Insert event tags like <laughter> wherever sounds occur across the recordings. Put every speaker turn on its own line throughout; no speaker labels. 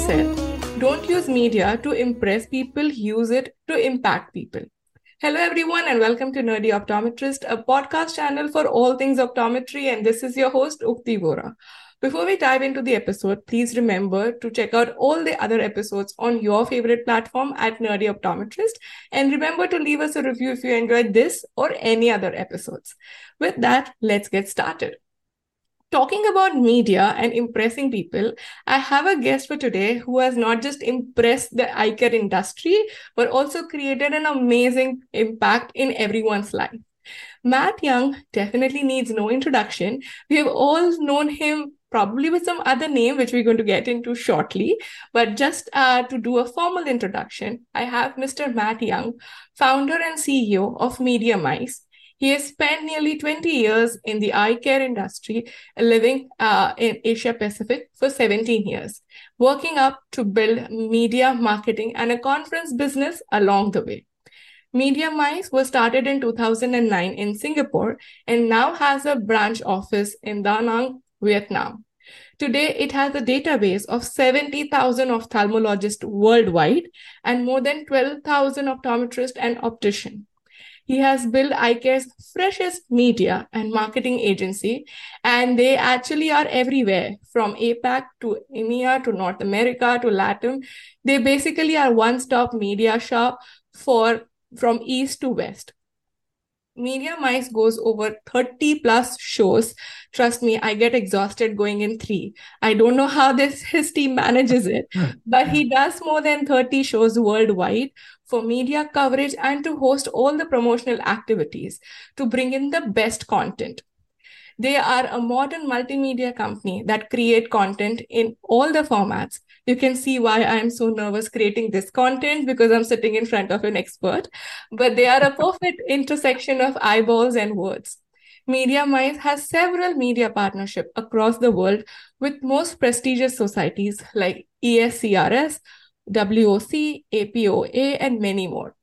said, don't use media to impress people, use it to impact people. Hello, everyone, and welcome to Nerdy Optometrist, a podcast channel for all things optometry. And this is your host, Ukti Vora. Before we dive into the episode, please remember to check out all the other episodes on your favorite platform at Nerdy Optometrist. And remember to leave us a review if you enjoyed this or any other episodes. With that, let's get started talking about media and impressing people, I have a guest for today who has not just impressed the eye care industry, but also created an amazing impact in everyone's life. Matt Young definitely needs no introduction. We have all known him probably with some other name, which we're going to get into shortly. But just uh, to do a formal introduction, I have Mr. Matt Young, founder and CEO of Media Mice, he has spent nearly 20 years in the eye care industry, living uh, in Asia Pacific for 17 years, working up to build media marketing and a conference business along the way. Media Mice was started in 2009 in Singapore and now has a branch office in Da Nang, Vietnam. Today, it has a database of 70,000 ophthalmologists worldwide and more than 12,000 optometrists and opticians. He has built eye care's freshest media and marketing agency, and they actually are everywhere from APAC to EMEA to North America to LATAM. They basically are one-stop media shop for from east to west. Media Mice goes over 30 plus shows. Trust me, I get exhausted going in three. I don't know how this <laughs> his team manages it, hmm. but he does more than 30 shows worldwide for media coverage and to host all the promotional activities to bring in the best content. They are a modern multimedia company that create content in all the formats. You can see why I'm so nervous creating this content because I'm sitting in front of an expert, but they are a perfect <laughs> intersection of eyeballs and words. Media Mice has several media partnerships across the world with most prestigious societies like ESCRS, WOC, APOA, and many more.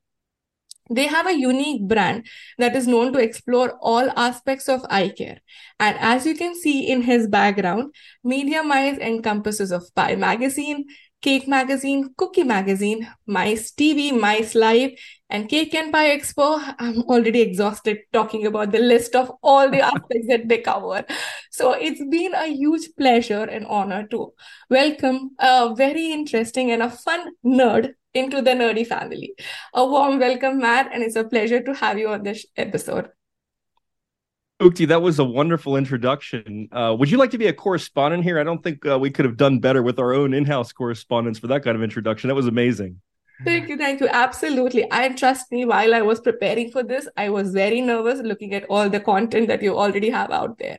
They have a unique brand that is known to explore all aspects of eye care. And as you can see in his background, Media Mice encompasses of Pie Magazine, Cake Magazine, Cookie Magazine, Mice TV, Mice Live, and Cake and Pie Expo. I'm already exhausted talking about the list of all the aspects that they cover. So it's been a huge pleasure and honor to welcome a very interesting and a fun nerd into the nerdy family. A warm welcome, Matt, and it's a pleasure to have you on this episode.
Ukti, that was a wonderful introduction. Uh, would you like to be a correspondent here? I don't think uh, we could have done better with our own in-house correspondents for that kind of introduction. That was amazing.
Thank you, thank you. Absolutely. I trust me, while I was preparing for this, I was very nervous looking at all the content that you already have out there.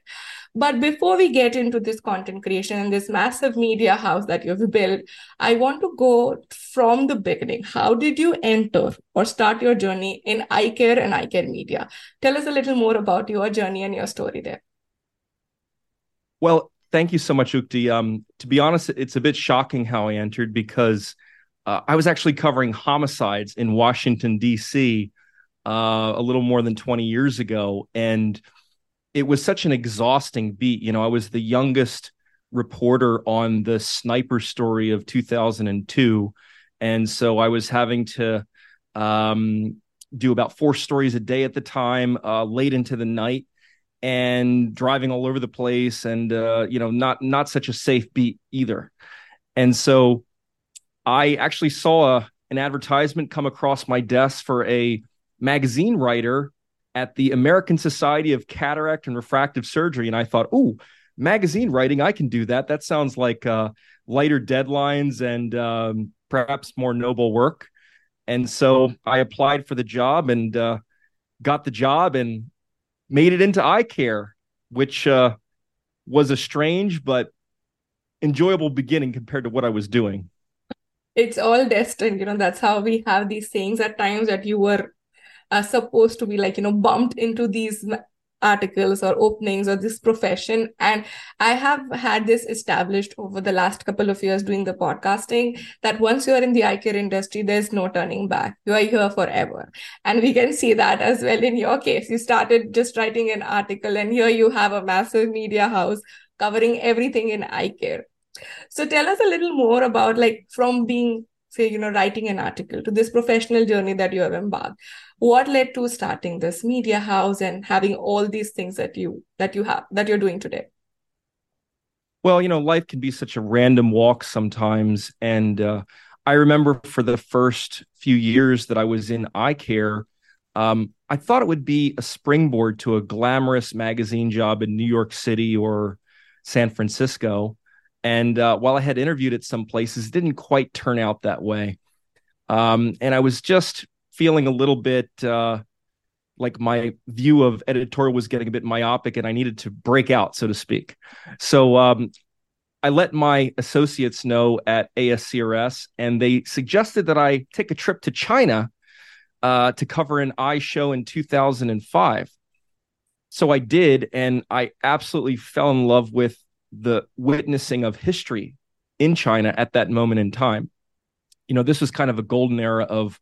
But before we get into this content creation and this massive media house that you've built, I want to go from the beginning. How did you enter or start your journey in eye care and eye care media? Tell us a little more about your journey and your story there.
Well, thank you so much, Ukti. Um, to be honest, it's a bit shocking how I entered because uh, I was actually covering homicides in Washington, D.C. Uh, a little more than 20 years ago. And it was such an exhausting beat. You know, I was the youngest reporter on the sniper story of 2002. And so I was having to um, do about four stories a day at the time, uh, late into the night, and driving all over the place, and uh, you know, not not such a safe beat either. And so I actually saw a, an advertisement come across my desk for a magazine writer at the American Society of Cataract and Refractive Surgery, and I thought, oh, magazine writing, I can do that. That sounds like uh, lighter deadlines and um, perhaps more noble work. And so I applied for the job and uh, got the job and made it into eye care, which uh, was a strange but enjoyable beginning compared to what I was doing.
It's all destined, you know. That's how we have these sayings at times that you were are supposed to be like you know bumped into these articles or openings or this profession. And i have had this established over the last couple of years doing the podcasting that once you are in the eye care industry there's no turning back. You are here forever. And we can see that as well in your case. You started just writing an article and here you have a massive media house covering everything in eye care So tell us a little more about like from being say you know writing an article to this professional journey that you have embarked what led to starting this media house and having all these things that you that you have that you're doing today?
Well you know life can be such a random walk sometimes and uh, i remember for the first few years that i was in eye care um, i thought it would be a springboard to a glamorous magazine job in new york city or san francisco and uh, while I had interviewed at some places, it didn't quite turn out that way. Um, and I was just feeling a little bit uh, like my view of editorial was getting a bit myopic and I needed to break out, so to speak. So um, I let my associates know at ASCRS, and they suggested that I take a trip to China uh, to cover an eye show in 2005. So I did, and I absolutely fell in love with the witnessing of history in China at that moment in time. You know, this was kind of a golden era of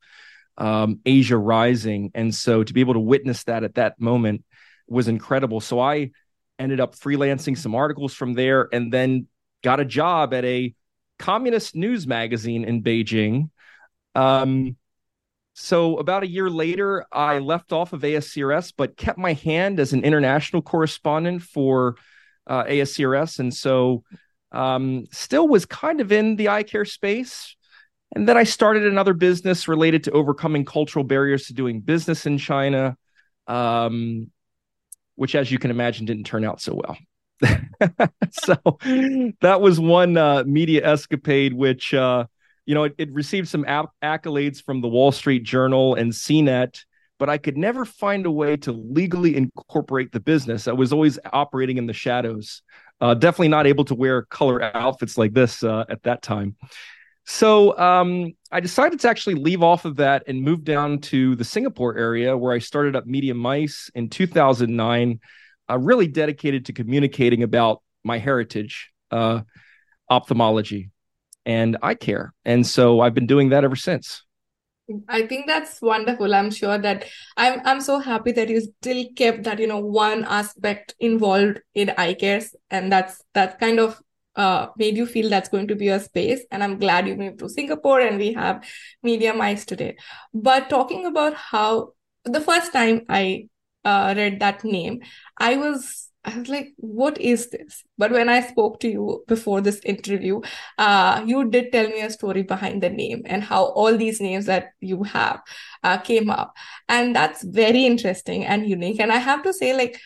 um, Asia rising. And so to be able to witness that at that moment was incredible. So I ended up freelancing some articles from there and then got a job at a communist news magazine in Beijing. Um, so about a year later, I left off of ASCRS, but kept my hand as an international correspondent for uh, ASCRS, and so um, still was kind of in the eye care space. And then I started another business related to overcoming cultural barriers to doing business in China, um, which, as you can imagine, didn't turn out so well. <laughs> so that was one uh, media escapade, which uh, you know it, it received some accolades from the Wall Street Journal and CNET but I could never find a way to legally incorporate the business. I was always operating in the shadows. Uh, definitely not able to wear color outfits like this uh, at that time. So um, I decided to actually leave off of that and move down to the Singapore area where I started up Media Mice in 2009, uh, really dedicated to communicating about my heritage, uh, ophthalmology, and eye care. And so I've been doing that ever since.
I think that's wonderful. I'm sure that I'm I'm so happy that you still kept that, you know, one aspect involved in eye care. And that's that kind of uh made you feel that's going to be a space. And I'm glad you moved to Singapore and we have Media Mice today. But talking about how the first time I uh, read that name, I was I was like, what is this? But when I spoke to you before this interview, uh, you did tell me a story behind the name and how all these names that you have uh, came up. And that's very interesting and unique. And I have to say, like,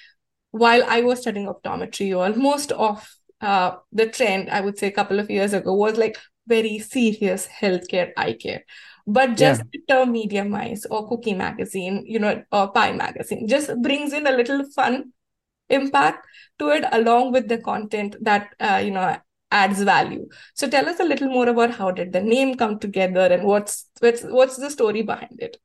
while I was studying optometry, most of uh, the trend, I would say a couple of years ago, was like very serious healthcare eye care. But just yeah. the term Media Mice or Cookie Magazine, you know, or Pie Magazine just brings in a little fun impact to it along with the content that uh, you know adds value. So tell us a little more about how did the name come together and what's what's what's the story behind it?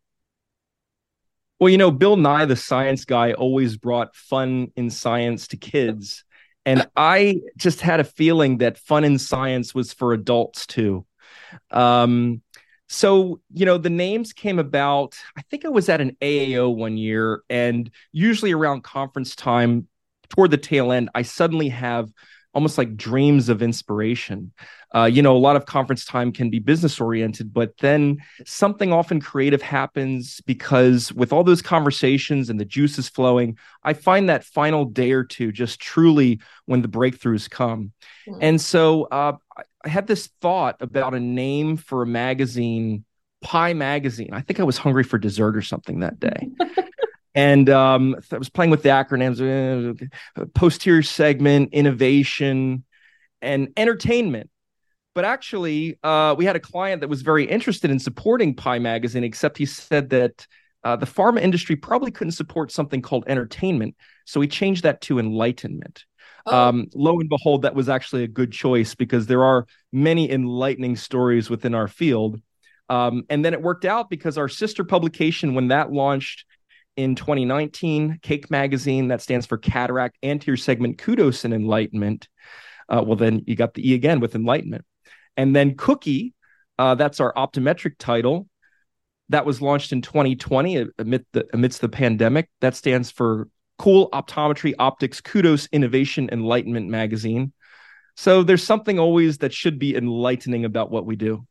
Well you know bill nye the science guy always brought fun in science to kids. And i just had a feeling that fun in science was for adults too. Um, so you know the names came about i think i was at an aao one year and usually around conference time toward the tail end, I suddenly have almost like dreams of inspiration. Uh, you know, a lot of conference time can be business oriented, but then something often creative happens because with all those conversations and the juices flowing, I find that final day or two just truly when the breakthroughs come. Mm-hmm. And so uh, I had this thought about a name for a magazine, Pie Magazine. I think I was hungry for dessert or something that day. <laughs> and um, I was playing with the acronyms: uh, posterior segment, innovation, and entertainment. But actually, uh, we had a client that was very interested in supporting Pie Magazine, except he said that uh, the pharma industry probably couldn't support something called entertainment, so we changed that to enlightenment. Oh. Um, lo and behold, that was actually a good choice because there are many enlightening stories within our field. Um, and then it worked out because our sister publication, when that launched in 2019, Cake Magazine, that stands for Cataract Anterior Segment Kudos and Enlightenment. Uh, well, then you got the E again with Enlightenment. And then Cookie, uh, that's our optometric title. That was launched in 2020 amid the, amidst the pandemic. That stands for Cool Optometry Optics Kudos Innovation Enlightenment Magazine. So there's something always that should be enlightening about what we do.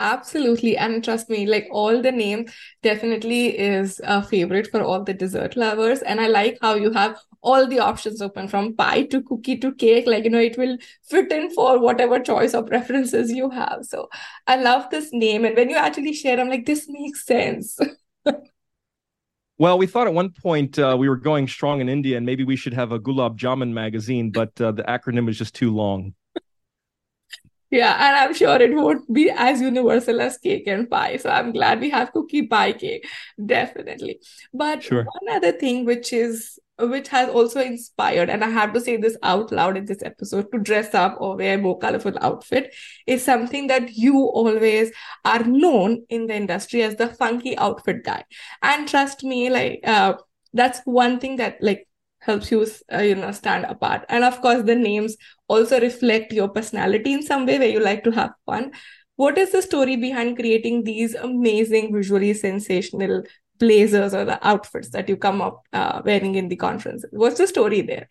Absolutely. And trust me, like all the name definitely is a favorite for all the dessert lovers. And I like how you have all the options open from pie to cookie to cake. Like, you know, it will fit in for whatever choice or preferences you have. So I love this name. And when you actually share, I'm like, this makes sense. <laughs>
Well, we thought at one point uh, we were going strong in India and maybe we should have a Gulab Jamun magazine, but uh, the acronym is just too long.
Yeah, and I'm sure it won't be as universal as cake and pie. So I'm glad we have cookie pie cake, definitely. But sure. one other thing which is which has also inspired, and I have to say this out loud in this episode, to dress up or wear more colorful outfit is something that you always are known in the industry as the funky outfit guy. And trust me, like uh, that's one thing that like helps you uh, you know stand apart and of course the names also reflect your personality in some way where you like to have fun. What is the story behind creating these amazing visually sensational blazers or the outfits that you come up uh, wearing in the conference what's the story there?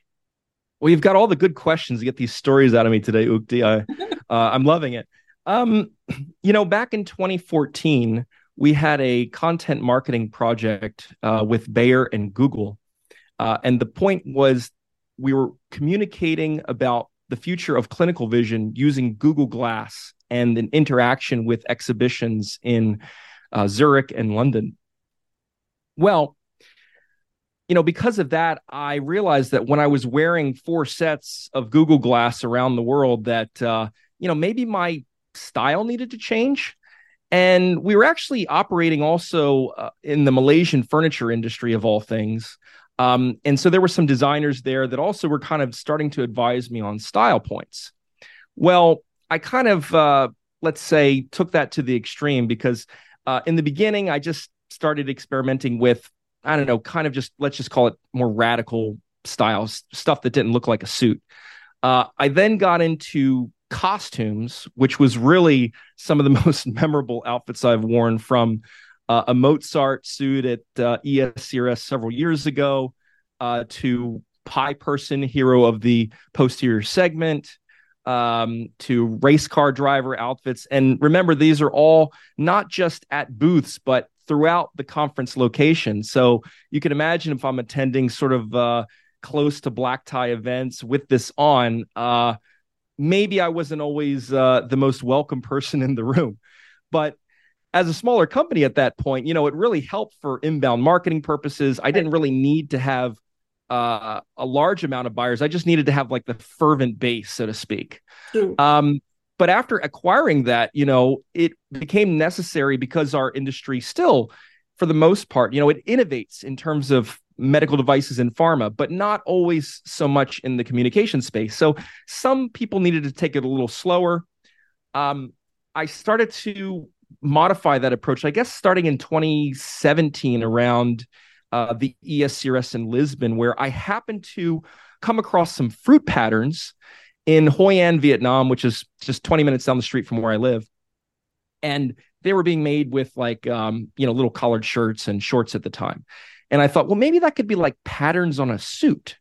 Well you've got all the good questions to get these stories out of me today ukti. I, <laughs> uh, i'm loving it. Um, <clears throat> you know back in 2014 we had a content marketing project uh, with bayer and google. Uh, and the point was we were communicating about the future of clinical vision using Google Glass and an interaction with exhibitions in uh, Zurich and London. Well, you know, because of that, I realized that when I was wearing four sets of Google Glass around the world, that uh, you know maybe my style needed to change. And we were actually operating also uh, in the Malaysian furniture industry, of all things. Um, and so there were some designers there that also were kind of starting to advise me on style points. Well, I kind of, uh, let's say, took that to the extreme because uh, in the beginning, I just started experimenting with, I don't know, kind of just, let's just call it more radical styles, stuff that didn't look like a suit. Uh, I then got into costumes, which was really some of the <laughs> most memorable outfits I've worn from uh, a Mozart suit at uh, ESCRS several years ago uh, to pie person, hero of the posterior segment, um, to race car driver outfits. And remember, these are all not just at booths, but throughout the conference location. So you can imagine if I'm attending sort of uh, close to black tie events with this on, uh, maybe I wasn't always uh, the most welcome person in the room. But as a smaller company at that point, you know, it really helped for inbound marketing purposes. I didn't really need to have uh, a large amount of buyers. I just needed to have like the fervent base, so to speak. Um, but after acquiring that, you know, it became necessary because our industry still, for the most part, you know, it innovates in terms of medical devices and pharma, but not always so much in the communication space. So some people needed to take it a little slower. Um, I started to modify that approach, I guess, starting in 2017 around uh, the ESCRS in Lisbon, where I happened to come across some fruit patterns in Hoi An, Vietnam, which is just 20 minutes down the street from where I live. And they were being made with like, um, you know, little collared shirts and shorts at the time. And I thought, well, maybe that could be like patterns on a suit.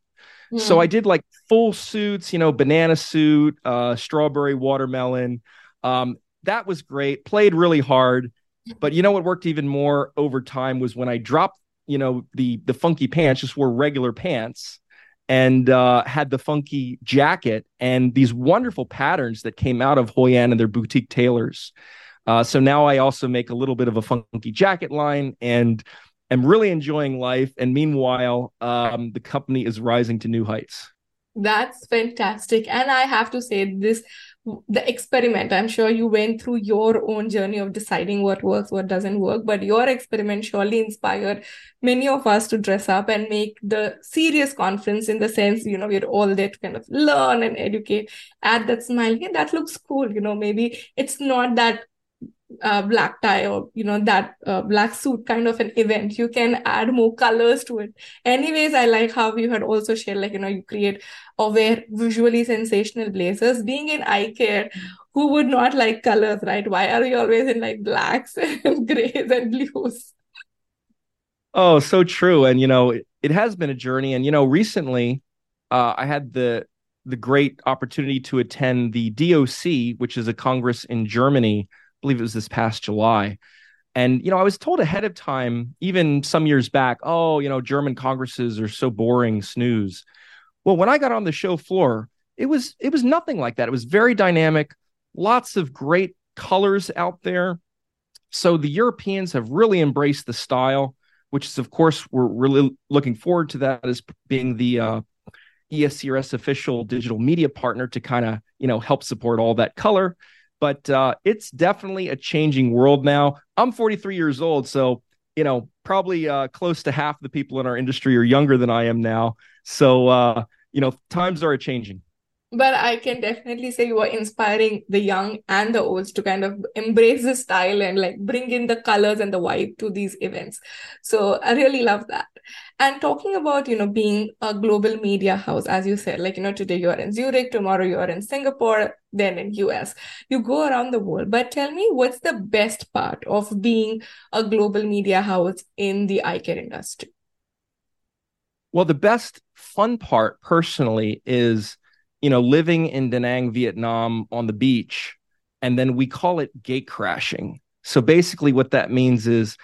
So hmm. I did like full suits, you know, banana suit, uh, strawberry watermelon. Um, that was great. Played really hard, but you know what worked even more over time was when I dropped, you know, the the funky pants, just wore regular pants and uh, had the funky jacket and these wonderful patterns that came out of Hoi An and their boutique tailors. Uh, so now I also make a little bit of a funky jacket line and am really enjoying life. And meanwhile, um, the company is rising to new heights.
That's fantastic. And I have to say, this the experiment. I'm sure you went through your own journey of deciding what works what doesn't work but your experiment surely inspired many of us to dress up and make the serious conference in the sense you know we're all there to kind of learn and educate. Add that smile hey that looks cool you know maybe it's not that uh, black tie or you know that uh, black suit kind of an event you can add more colors to it. Anyways i like how you had also shared like you know you create or wear visually sensational blazers. Being in eye care who would not like colors right? Why are we always in like blacks <laughs> and grays and blues?
Oh so true. And you know it, it has been a journey. And you know recently uh, i had the the great opportunity to attend the DOC, which is a congress in Germany. Believe it was this past July. And, you know, I was told ahead of time, even some years back, oh, you know, German congresses are so boring, snooze. Well, when I got on the show floor, it was it was nothing like that. It was very dynamic, lots of great colors out there. So the Europeans have really embraced the style, which is, of course, we're really looking forward to that as being the uh, ESCRS official digital media partner to kind of you know help support all that color. But uh, it's definitely a changing world now. I'm 43 years old, so you know probably uh, close to half the people in our industry are younger than I am now. So uh, you know times are changing
but I can definitely say you are inspiring the young and the olds to kind of embrace the style and like bring in the colors and the vibe to these events. So I really love that. And talking about, you know, being a global media house, as you said, like, you know, today you're in Zurich, tomorrow you're in Singapore, then in US. You go around the world. But tell me what's the best part of being a global media house in the eye care industry?
Well, the best fun part personally is you know, living in Da Nang, Vietnam on the beach, and then we call it gate crashing. So basically, what that means is,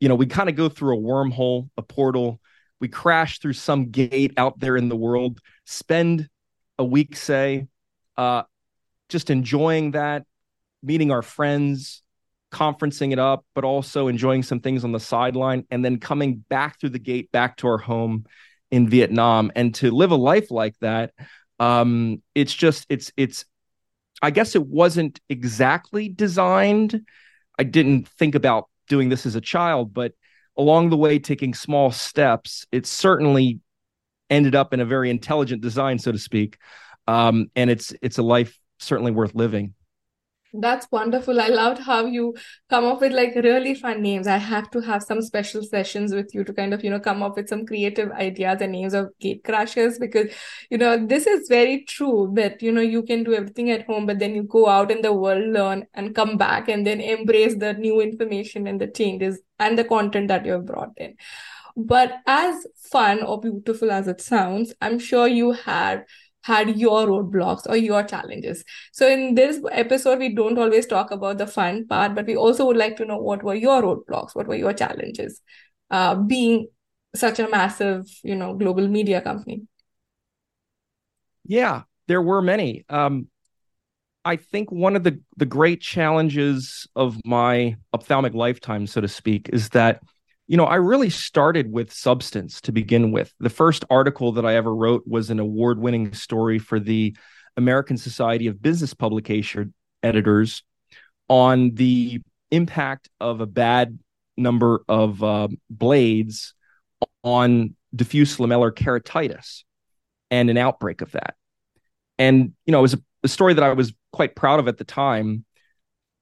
you know, we kind of go through a wormhole, a portal. We crash through some gate out there in the world, spend a week, say, uh, just enjoying that, meeting our friends, conferencing it up, but also enjoying some things on the sideline, and then coming back through the gate back to our home in Vietnam. And to live a life like that, um, it's just it's it's I guess it wasn't exactly designed. I didn't think about doing this as a child, but along the way, taking small steps, it certainly ended up in a very intelligent design, so to speak. Um, and it's it's a life certainly worth living.
That's wonderful. I loved how you come up with like really fun names. I have to have some special sessions with you to kind of, you know, come up with some creative ideas and names of gate crashes because, you know, this is very true that, you know, you can do everything at home, but then you go out in the world, learn and come back and then embrace the new information and the changes and the content that you have brought in. But as fun or beautiful as it sounds, I'm sure you had had your roadblocks or your challenges. So in this episode, we don't always talk about the fun part, but we also would like to know what were your roadblocks, what were your challenges, uh, being such a massive, you know, global media company.
Yeah, there were many. Um, I think one of the the great challenges of my ophthalmic lifetime, so to speak, is that you know, I really started with substance to begin with. The first article that I ever wrote was an award winning story for the American Society of Business Publication Editors on the impact of a bad number of uh, blades on diffuse lamellar keratitis and an outbreak of that. And, you know, it was a, a story that I was quite proud of at the time.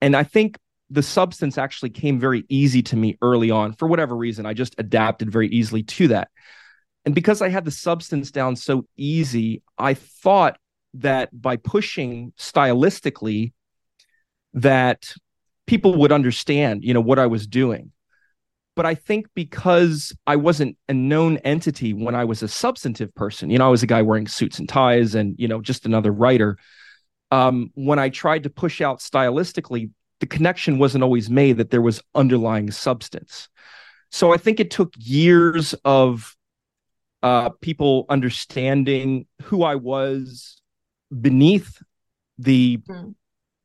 And I think the substance actually came very easy to me early on for whatever reason. I just adapted very easily to that. And because I had the substance down so easy, I thought that by pushing stylistically that people would understand, you know, what I was doing. But I think because I wasn't a known entity when I was a substantive person, you know, I was a guy wearing suits and ties and, you know, just another writer. Um, when I tried to push out stylistically, the connection wasn't always made that there was underlying substance. So I think it took years of uh, people understanding who I was beneath the, mm.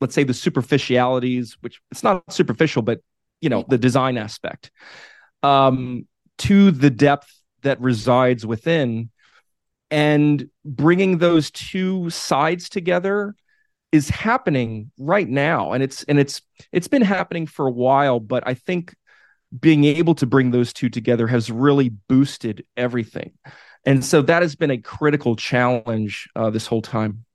let's say, the superficialities, which it's not superficial, but you know, the design aspect, um, to the depth that resides within, and bringing those two sides together is happening right now. And it's and it's it's been happening for a while but i think being able to bring those two together has really boosted everything. And so that has been a critical challenge uh, this whole time.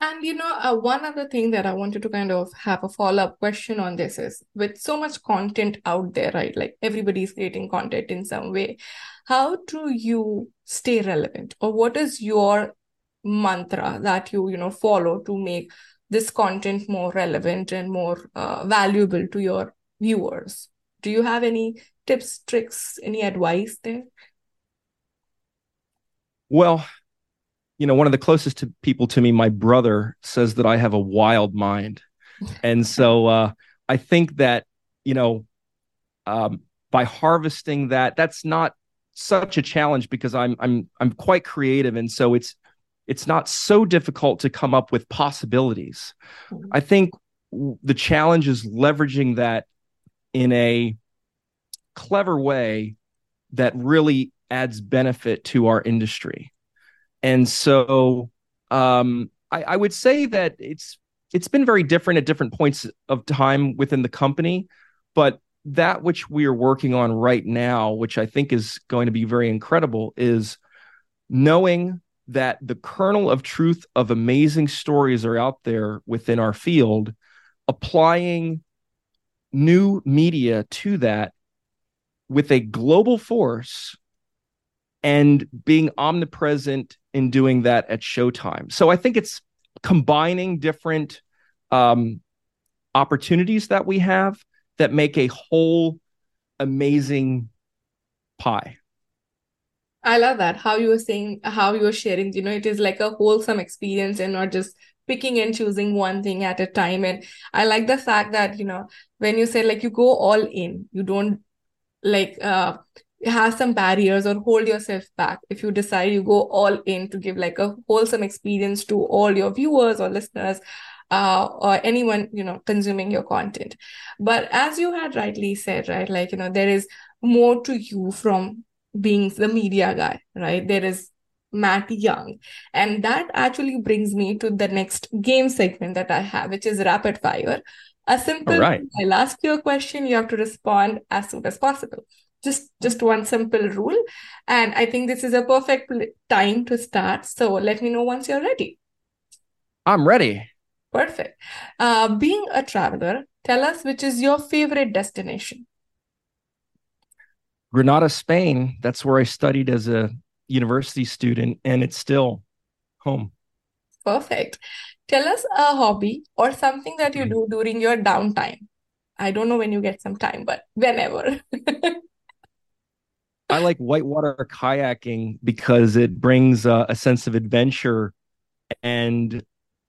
And you know uh, one other thing that i wanted to kind of have a follow-up question on this is with so much content out there right like everybody's creating content in some way how do you stay relevant? Or what is your mantra that you you know follow to make this content more relevant and more uh, valuable to your viewers do you have any tips tricks any advice there
well you know, one of the closest to people to me, my brother says that I have a wild mind. <laughs> and so uh, I think that, you know, um, by harvesting that, that's not such a challenge because I'm I'm I'm quite creative. And so it's it's not so difficult to come up with possibilities. Mm-hmm. I think the challenge is leveraging that in a clever way that really adds benefit to our industry. And so um, I, I would say that it's it's been very different at different points of time within the company, but that which we are working on right now, which I think is going to be very incredible, is knowing that the kernel of truth of amazing stories are out there within our field, applying new media to that with a global force and being omnipresent in doing that at showtime. So I think it's combining different um, opportunities that we have that make a whole amazing pie.
I love that. How you were saying, how you were sharing, you know, it is like a wholesome experience and not just picking and choosing one thing at a time. And I like the fact that, you know, when you say like you go all in, you don't like uh have some barriers or hold yourself back if you decide you go all in to give like a wholesome experience to all your viewers or listeners uh, or anyone you know consuming your content but as you had rightly said right like you know there is more to you from being the media guy right? There is Matt Young. And that actually brings me to the next game segment that I have, which is rapid fire. A simple right. I'll ask you a question, you have to respond as soon as possible. Just just one simple rule. And i think this is a perfect time to start. So let me know once you're ready.
I'm ready.
Perfect. Uh, being a traveler tell us which is your favorite destination
granada spain that's where i studied as a university student and it's still home
perfect tell us a hobby or something that you mm-hmm. do during your downtime i don't know when you get some time but whenever <laughs>
I like whitewater kayaking because it brings uh, a sense of adventure and a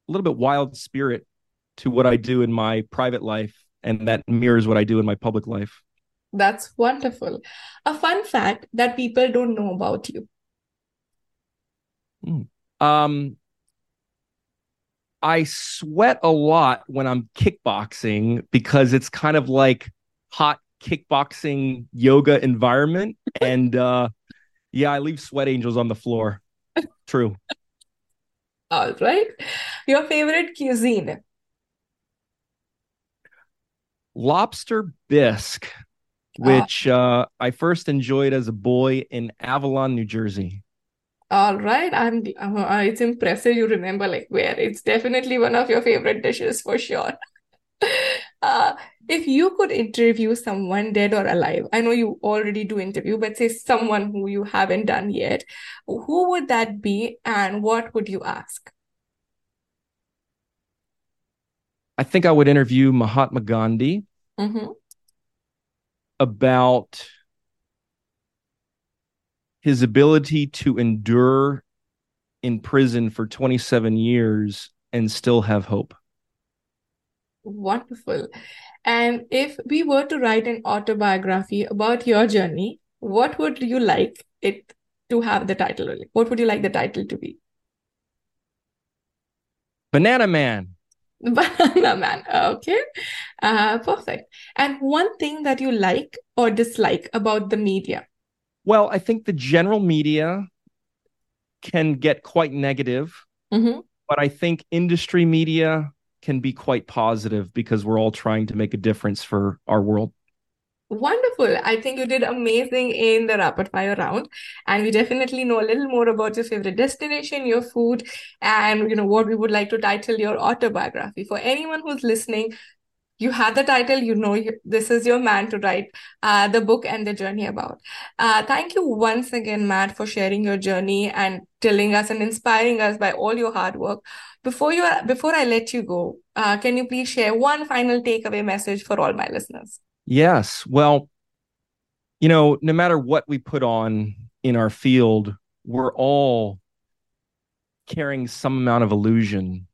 little bit wild spirit to what I do in my private life, and that mirrors what I do in my public life.
That's wonderful. A fun fact that people don't know about you.
Mm. Um, I sweat a lot when I'm kickboxing because it's kind of like hot kickboxing yoga environment. <laughs> and uh, yeah, I leave sweat angels on the floor. True. <laughs>
All right. Your favorite cuisine?
Lobster bisque, which uh, I first enjoyed as a boy in Avalon, New Jersey.
All right, I'm. Uh, it's impressive you remember like where. It's definitely one of your favorite dishes for sure. <laughs> uh, if you could interview someone dead or alive, I know you already do interview, but say someone who you haven't done yet, who would that be and what would you ask?
I think I would interview Mahatma Gandhi mm-hmm. About his ability to endure in prison for 27 years and still have hope.
Wonderful. And if we were to write an autobiography about your journey, what would you like it to have the title? What would you like the title to be?
Banana Man. <laughs>
Banana Man. Okay. Uh, perfect. And one thing that you like or dislike about the media?
Well, I think the general media can get quite negative, mm-hmm. but I think industry media can be quite positive because we're all trying to make a difference for our world.
Wonderful. I think you did amazing in the rapid fire round. And we definitely know a little more about your favorite destination, your food, and you know what we would like to title your autobiography. For anyone who's listening, you have the title, you know you, this is your man to write uh, the book and the journey about. Uh, thank you once again, Matt, for sharing your journey and telling us and inspiring us by all your hard work. Before you before I let you go, uh, can you please share one final takeaway message for all my listeners?
Yes. Well, you know, no matter what we put on in our field, we're all carrying some amount of illusion.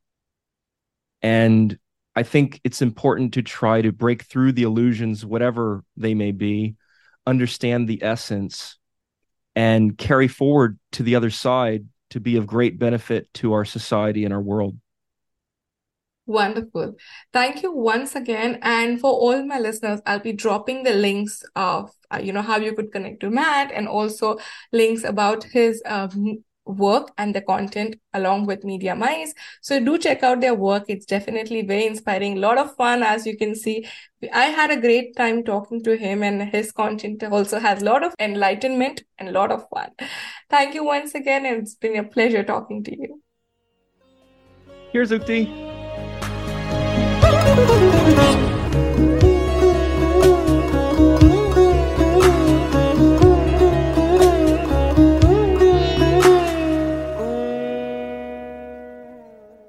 And I think it's important to try to break through the illusions, whatever they may be, understand the essence, and carry forward to the other side to be of great benefit to our society and our world.
Wonderful. Thank you once again. And for all my listeners, I'll be dropping the links of, uh, you know, how you could connect to Matt and also links about his um, work and the content along with Media Mice. So do check out their work. It's definitely very inspiring, a lot of fun, as you can see. I had a great time talking to him, and his content also has a lot of enlightenment and a lot of fun. Thank you once again, it's been a pleasure talking to you.
Here's Ukti. Thank you.